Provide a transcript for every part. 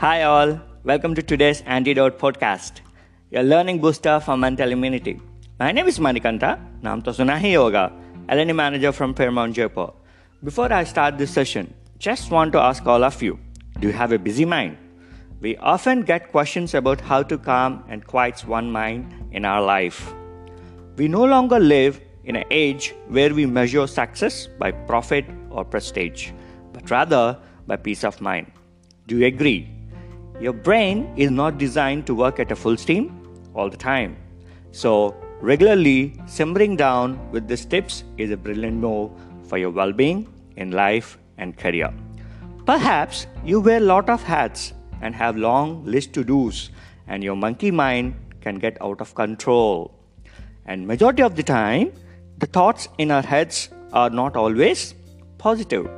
Hi, all. Welcome to today's Antidote podcast, your learning booster for mental immunity. My name is Manikanta, Namto Sunahi Yoga, LNE manager from Fairmont Jaipur. Before I start this session, just want to ask all of you do you have a busy mind? We often get questions about how to calm and quiet one mind in our life. We no longer live in an age where we measure success by profit or prestige, but rather by peace of mind. Do you agree? Your brain is not designed to work at a full steam all the time. So, regularly simmering down with these tips is a brilliant move for your well being in life and career. Perhaps you wear a lot of hats and have long list to dos and your monkey mind can get out of control. And majority of the time, the thoughts in our heads are not always positive.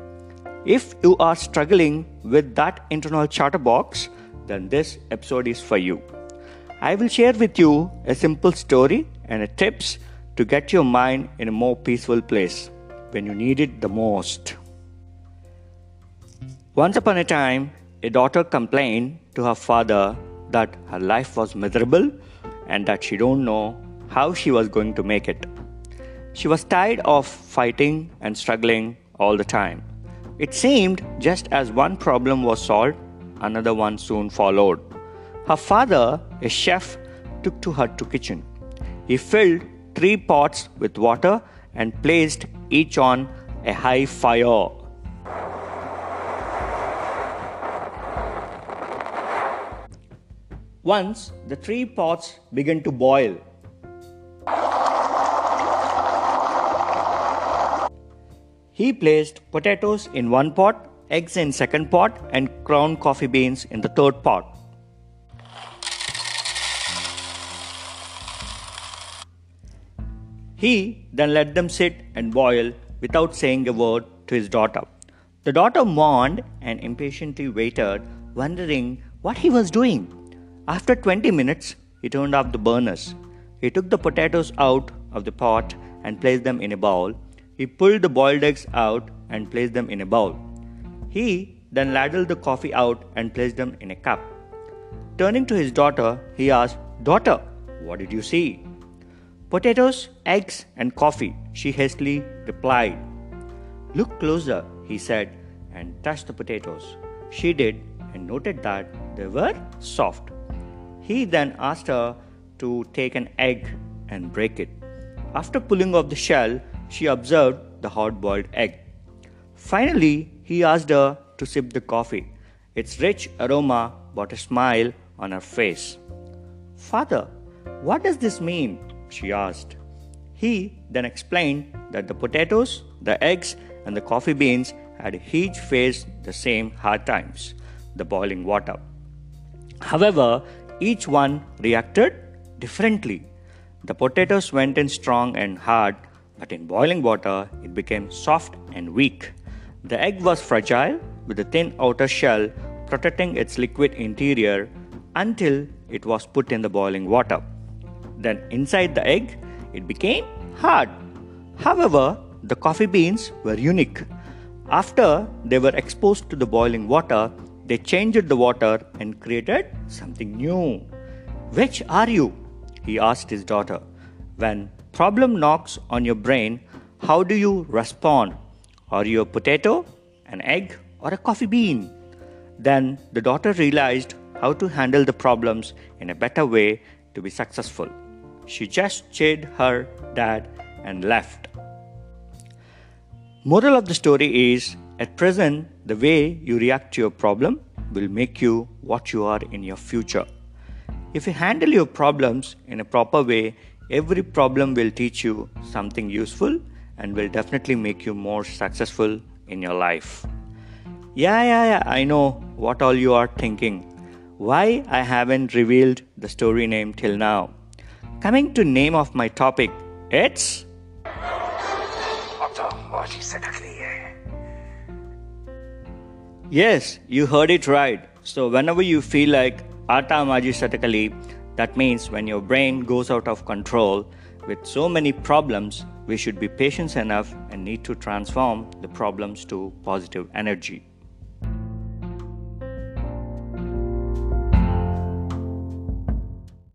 If you are struggling with that internal chatterbox, then this episode is for you. I will share with you a simple story and a tips to get your mind in a more peaceful place when you need it the most. Once upon a time, a daughter complained to her father that her life was miserable and that she don't know how she was going to make it. She was tired of fighting and struggling all the time. It seemed just as one problem was solved, another one soon followed. Her father, a chef, took to her to kitchen. He filled three pots with water and placed each on a high fire. Once the three pots began to boil, he placed potatoes in one pot, eggs in second pot, and ground coffee beans in the third pot. He then let them sit and boil without saying a word to his daughter. The daughter mourned and impatiently waited, wondering what he was doing. After 20 minutes, he turned off the burners. He took the potatoes out of the pot and placed them in a bowl. He pulled the boiled eggs out and placed them in a bowl. He then ladled the coffee out and placed them in a cup. Turning to his daughter, he asked, Daughter, what did you see? Potatoes, eggs, and coffee, she hastily replied. Look closer, he said, and touched the potatoes. She did and noted that they were soft. He then asked her to take an egg and break it. After pulling off the shell, she observed the hard boiled egg. Finally, he asked her to sip the coffee. Its rich aroma brought a smile on her face. Father, what does this mean? she asked. He then explained that the potatoes, the eggs, and the coffee beans had each faced the same hard times the boiling water. However, each one reacted differently. The potatoes went in strong and hard, but in boiling water it became soft and weak. The egg was fragile with a thin outer shell protecting its liquid interior until it was put in the boiling water. Then inside the egg, it became hard. However, the coffee beans were unique. After they were exposed to the boiling water, they changed the water and created something new. Which are you? He asked his daughter. When problem knocks on your brain, how do you respond? Are you a potato, an egg, or a coffee bean? Then the daughter realized how to handle the problems in a better way to be successful. She just chid her dad and left. Moral of the story is at present, the way you react to your problem will make you what you are in your future. If you handle your problems in a proper way, every problem will teach you something useful and will definitely make you more successful in your life. Yeah, yeah, yeah, I know what all you are thinking. Why I haven't revealed the story name till now. Coming to name of my topic, it's Yes, you heard it right. So whenever you feel like Ata Maji Satakali, that means when your brain goes out of control with so many problems, we should be patient enough and need to transform the problems to positive energy.